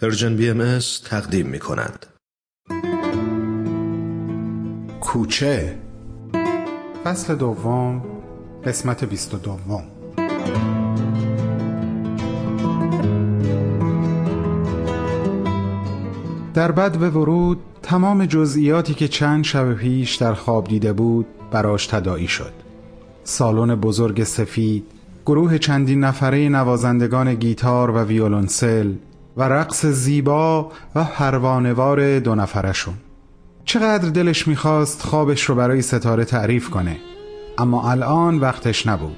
پرژن بی ام تقدیم می کند. کوچه. فصل دوم قسمت بیست و دوم. در بد به ورود تمام جزئیاتی که چند شب پیش در خواب دیده بود براش تداعی شد. سالن بزرگ سفید گروه چندین نفره نوازندگان گیتار و ویولونسل و رقص زیبا و پروانوار دو نفرشون چقدر دلش می‌خواست خوابش رو برای ستاره تعریف کنه اما الان وقتش نبود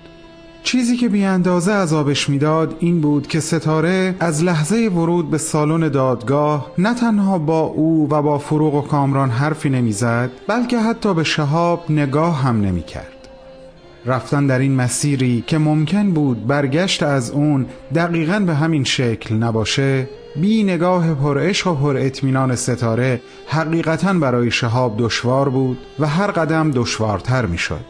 چیزی که بی اندازه عذابش می‌داد این بود که ستاره از لحظه ورود به سالن دادگاه نه تنها با او و با فروغ و کامران حرفی نمی‌زد بلکه حتی به شهاب نگاه هم نمی‌کرد. رفتن در این مسیری که ممکن بود برگشت از اون دقیقا به همین شکل نباشه بی نگاه پر عشق و پر اطمینان ستاره حقیقتا برای شهاب دشوار بود و هر قدم دشوارتر می‌شد.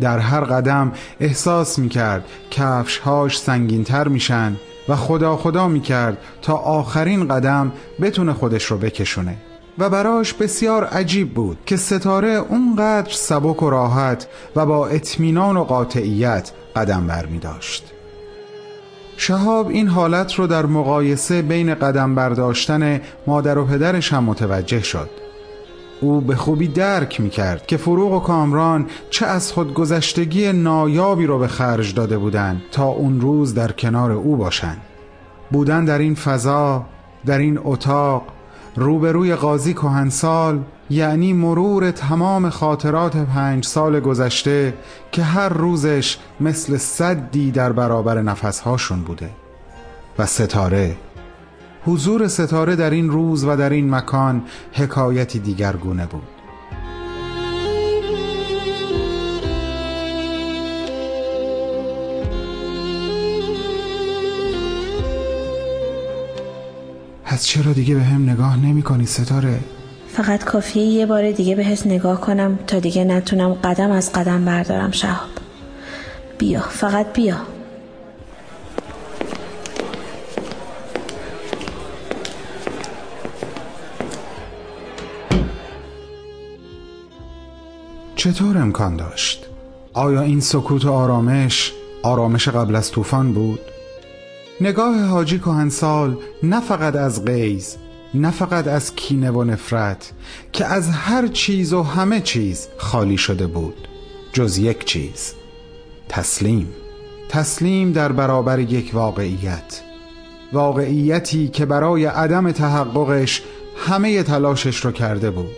در هر قدم احساس می کرد کفشهاش سنگینتر میشن و خدا خدا می کرد تا آخرین قدم بتونه خودش رو بکشونه و براش بسیار عجیب بود که ستاره اونقدر سبک و راحت و با اطمینان و قاطعیت قدم بر می داشت. شهاب این حالت رو در مقایسه بین قدم برداشتن مادر و پدرش هم متوجه شد او به خوبی درک می کرد که فروغ و کامران چه از خودگذشتگی نایابی رو به خرج داده بودند تا اون روز در کنار او باشند. بودن در این فضا در این اتاق روبروی قاضی کهنسال یعنی مرور تمام خاطرات پنج سال گذشته که هر روزش مثل صدی در برابر نفسهاشون بوده. و ستاره. حضور ستاره در این روز و در این مکان حکایتی دیگرگونه بود. پس چرا دیگه به هم نگاه نمی کنی ستاره؟ فقط کافیه یه بار دیگه بهت نگاه کنم تا دیگه نتونم قدم از قدم بردارم شهاب بیا فقط بیا چطور امکان داشت؟ آیا این سکوت و آرامش آرامش قبل از طوفان بود؟ نگاه حاجی کهنسال نه فقط از غیز نه فقط از کینه و نفرت که از هر چیز و همه چیز خالی شده بود جز یک چیز تسلیم. تسلیم در برابر یک واقعیت. واقعیتی که برای عدم تحققش همه تلاشش رو کرده بود.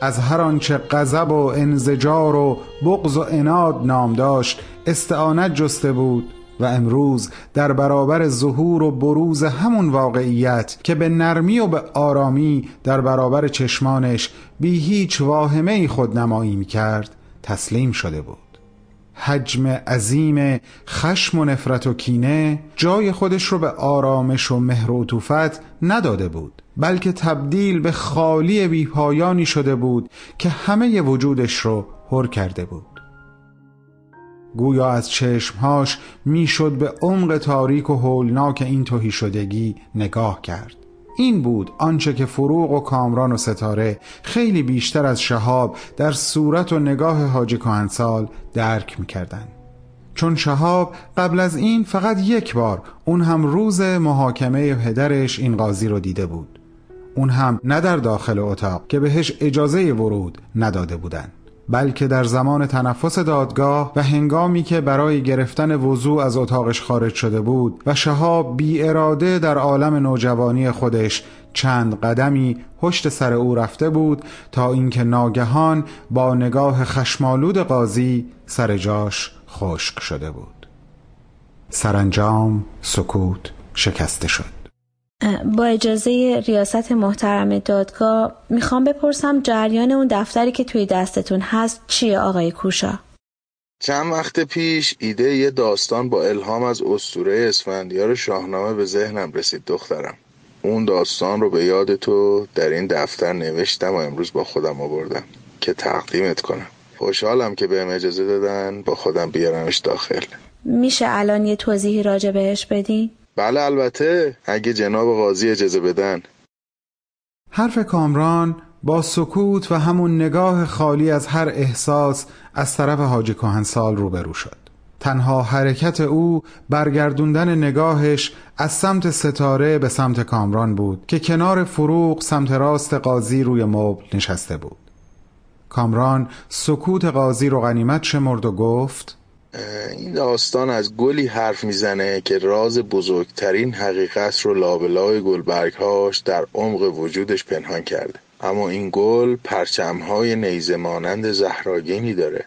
از هر آنچه غضب و انزجار و بغض و اناد نام داشت استعانت جسته بود و امروز در برابر ظهور و بروز همون واقعیت که به نرمی و به آرامی در برابر چشمانش بی هیچ واهمه خود نمایی می کرد تسلیم شده بود. حجم عظیم خشم و نفرت و کینه جای خودش رو به آرامش و مهر و طوفت نداده بود بلکه تبدیل به خالی بیپایانی شده بود که همه وجودش رو پر کرده بود. گویا از چشمهاش می‌شد به عمق تاریک و هولناک این توهی شدگی نگاه کرد. این بود آنچه که فروغ و کامران و ستاره خیلی بیشتر از شهاب در صورت و نگاه حاجی کهنسال درک می‌کردند. چون شهاب قبل از این فقط یک بار اون هم روز محاکمه پدرش این قاضی رو دیده بود. اون هم نه در داخل اتاق که بهش اجازه ورود نداده بودند. بلکه در زمان تنفس دادگاه و هنگامی که برای گرفتن وضوع از اتاقش خارج شده بود و شهاب بی اراده در عالم نوجوانی خودش چند قدمی پشت سر او رفته بود تا اینکه ناگهان با نگاه خشمالود قاضی سر جاش خشک شده بود. سرانجام سکوت شکسته شد. با اجازه ریاست محترم دادگاه می‌خوام بپرسم جریان اون دفتری که توی دستتون هست چیه آقای کوشا؟ چند وقت پیش ایده یه داستان با الهام از استوره اسفندیار شاهنامه به ذهنم رسید دخترم اون داستان رو به یاد تو در این دفتر نوشتم و امروز با خودم آوردم که تقدیمت کنم خوشحالم که بهم اجازه دادن با خودم بیارمش داخل میشه الان یه توضیحی راجع بهش بدین؟ بله البته. اگه جناب قاضی اجازه بدن. حرف کامران با سکوت و همون نگاه خالی از هر احساس از طرف حاجی کهنسال روبرو شد. تنها حرکت او برگردوندن نگاهش از سمت ستاره به سمت کامران بود که کنار فروغ سمت راست قاضی روی مبل نشسته بود. کامران سکوت قاضی رو غنیمت شمرد و گفت این داستان از گلی حرف می‌زنه که راز بزرگترین حقیقت رو لابلای گلبرگهاش در عمق وجودش پنهان کرده. اما این گل پرچمهای نیزه مانند زهراگینی داره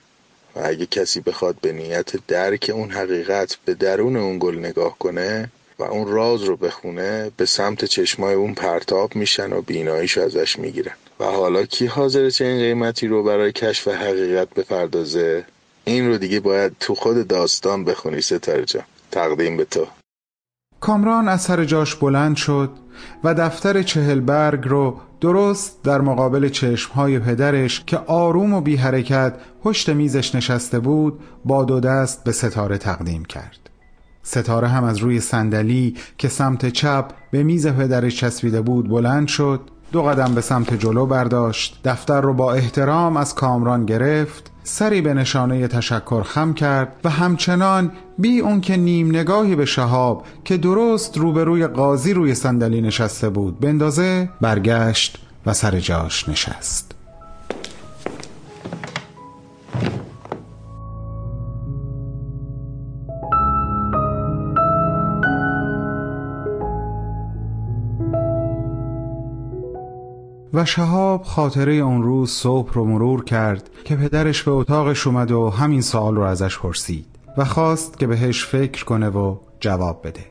و اگه کسی بخواد به نیت درک اون حقیقت به درون اون گل نگاه کنه و اون راز رو بخونه به سمت چشمای اون پرتاب میشن و بیناییش ازش می‌گیرن. و حالا کی حاضر چنین قیمتی رو برای کشف حقیقت بپردازه؟ این رو دیگه باید تو خود داستان بخونی ستاره جان. تقدیم به تو. کامران از سر جاش بلند شد و دفتر چهل برگ رو درست در مقابل چشمهای پدرش که آروم و بی حرکت پشت میزش نشسته بود با دو دست به ستاره تقدیم کرد. ستاره هم از روی صندلی که سمت چپ به میز پدرش چسبیده بود بلند شد دو قدم به سمت جلو برداشت دفتر رو با احترام از کامران گرفت سری به نشانه تشکر خم کرد و همچنان بی اون که نیم نگاهی به شهاب که درست روبروی قاضی روی صندلی نشسته بود بندازه برگشت و سر جاش نشست. و شهاب خاطره اون روز صبح رو مرور کرد که پدرش به اتاقش اومد و همین سوال رو ازش پرسید و خواست که بهش فکر کنه و جواب بده.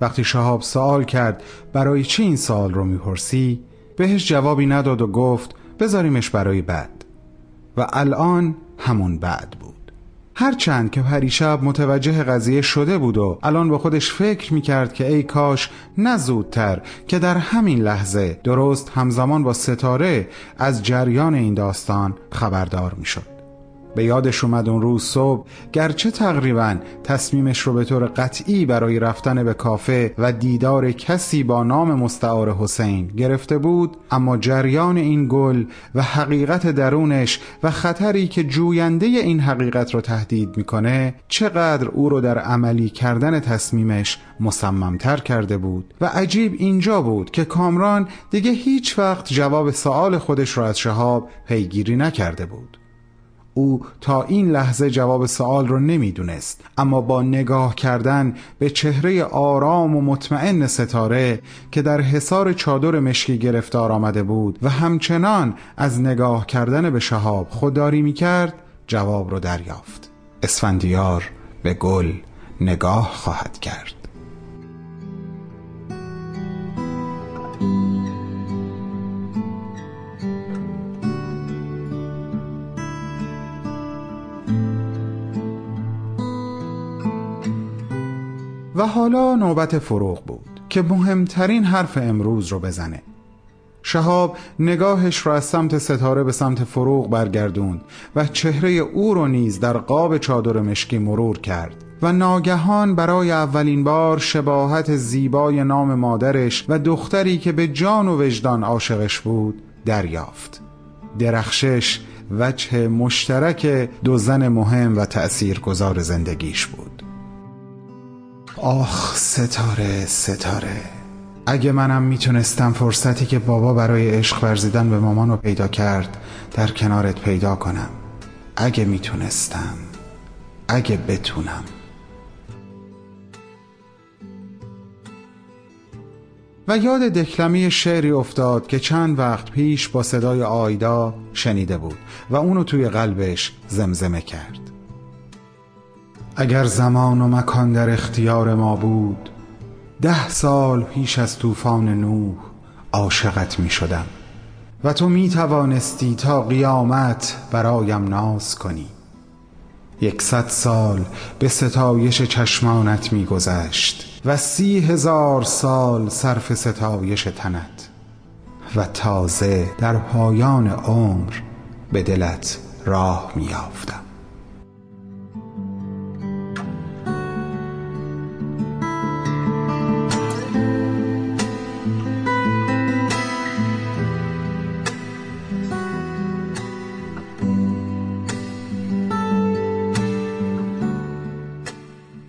وقتی شهاب سوال کرد برای چی این سوال رو می‌پرسی؟ بهش جوابی نداد و گفت بذاریمش برای بعد. و الان همون بعد بود. هرچند که پریشب متوجه قضیه شده بود و الان به خودش فکر می‌کرد که ای کاش نه زودتر که در همین لحظه درست همزمان با ستاره از جریان این داستان خبردار می‌شد. به یادش اومد اون روز صبح گرچه تقریبا تصمیمش رو به طور قطعی برای رفتن به کافه و دیدار کسی با نام مستعار حسین گرفته بود اما جریان این گل و حقیقت درونش و خطری که جوینده این حقیقت رو تهدید می‌کنه چقدر او رو در عملی کردن تصمیمش مصممتر کرده بود. و عجیب اینجا بود که کامران دیگه هیچ وقت جواب سوال خودش رو از شهاب پیگیری نکرده بود. او تا این لحظه جواب سوال رو نمی‌دونست اما با نگاه کردن به چهره آرام و مطمئن ستاره که در حصار چادر مشکی گرفتار آمده بود و همچنان از نگاه کردن به شهاب خودداری می‌کرد جواب رو دریافت. اسفندیار به گل نگاه خواهد کرد. نوبت فروغ بود که مهمترین حرف امروز رو بزنه. شهاب نگاهش را از سمت ستاره به سمت فروغ برگردوند و چهره او رو نیز در قاب چادر مشکی مرور کرد و ناگهان برای اولین بار شباهت زیبای نام مادرش و دختری که به جان و وجدان عاشقش بود دریافت. درخشش وجه مشترک دو زن مهم و تأثیرگذار زندگیش بود. آخ ستاره ستاره. اگه منم می‌تونستم فرصتی که بابا برای عشق ورزیدن به مامان رو پیدا کرد در کنارت پیدا کنم. اگه می‌تونستم. اگه بتونم. و یاد دکلمی شعری افتاد که چند وقت پیش با صدای آیدا شنیده بود و اونو توی قلبش زمزمه کرد. اگر زمان و مکان در اختیار ما بود ده سال پیش از طوفان نوح عاشقت می شدم و تو می توانستی تا قیامت برایم ناز کنی. یکصد سال به ستایش چشمانت می گذشت و سی هزار سال صرف ستایش تنت و تازه در پایان عمر به دلت راه می یافتم.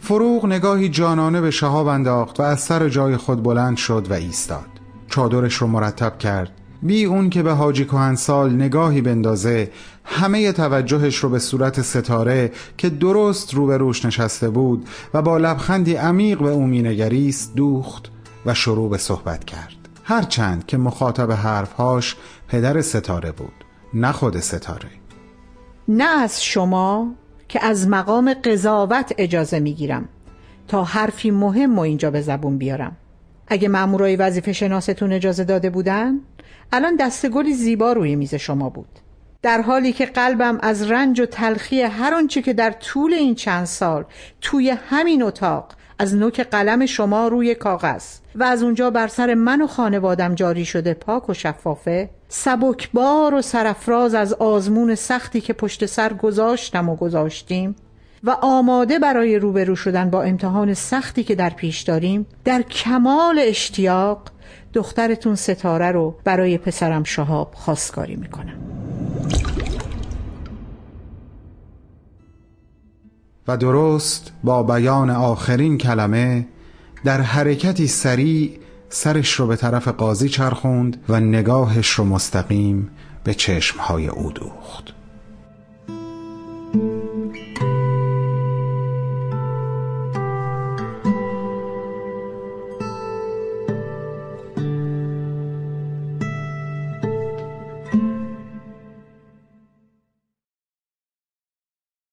فروغ نگاهی جانانه به شهاب انداخت و از سر جای خود بلند شد و ایستاد. چادرش رو مرتب کرد. بی اون که به حاجی کهنسال نگاهی بندازه همه توجهش رو به صورت ستاره که درست روبروش نشسته بود و با لبخندی عمیق به او مینگریست دوخت و شروع به صحبت کرد. هرچند که مخاطب حرفهاش پدر ستاره بود نه خود ستاره. نه از شما که از مقام قضاوت اجازه می‌گیرم تا حرفی مهم و اینجا به زبون بیارم. اگه مامورای وظیفه شناستون اجازه داده بودن الان دست گلی زیبا روی میز شما بود. در حالی که قلبم از رنج و تلخی هر آنچه که در طول این چند سال توی همین اتاق از نوک قلم شما روی کاغذ. و از اونجا بر سر من و خانوادم جاری شده پاک و شفافه سبکبار و سرفراز از آزمون سختی که پشت سر گذاشتم و گذاشتیم و آماده برای روبرو شدن با امتحان سختی که در پیش داریم در کمال اشتیاق دخترتون ستاره رو برای پسرم شهاب خواستگاری می‌کنم. و درست با بیان آخرین کلمه در حرکتی سریع سرش رو به طرف قاضی چرخوند و نگاهش رو مستقیم به چشمهای او دوخت.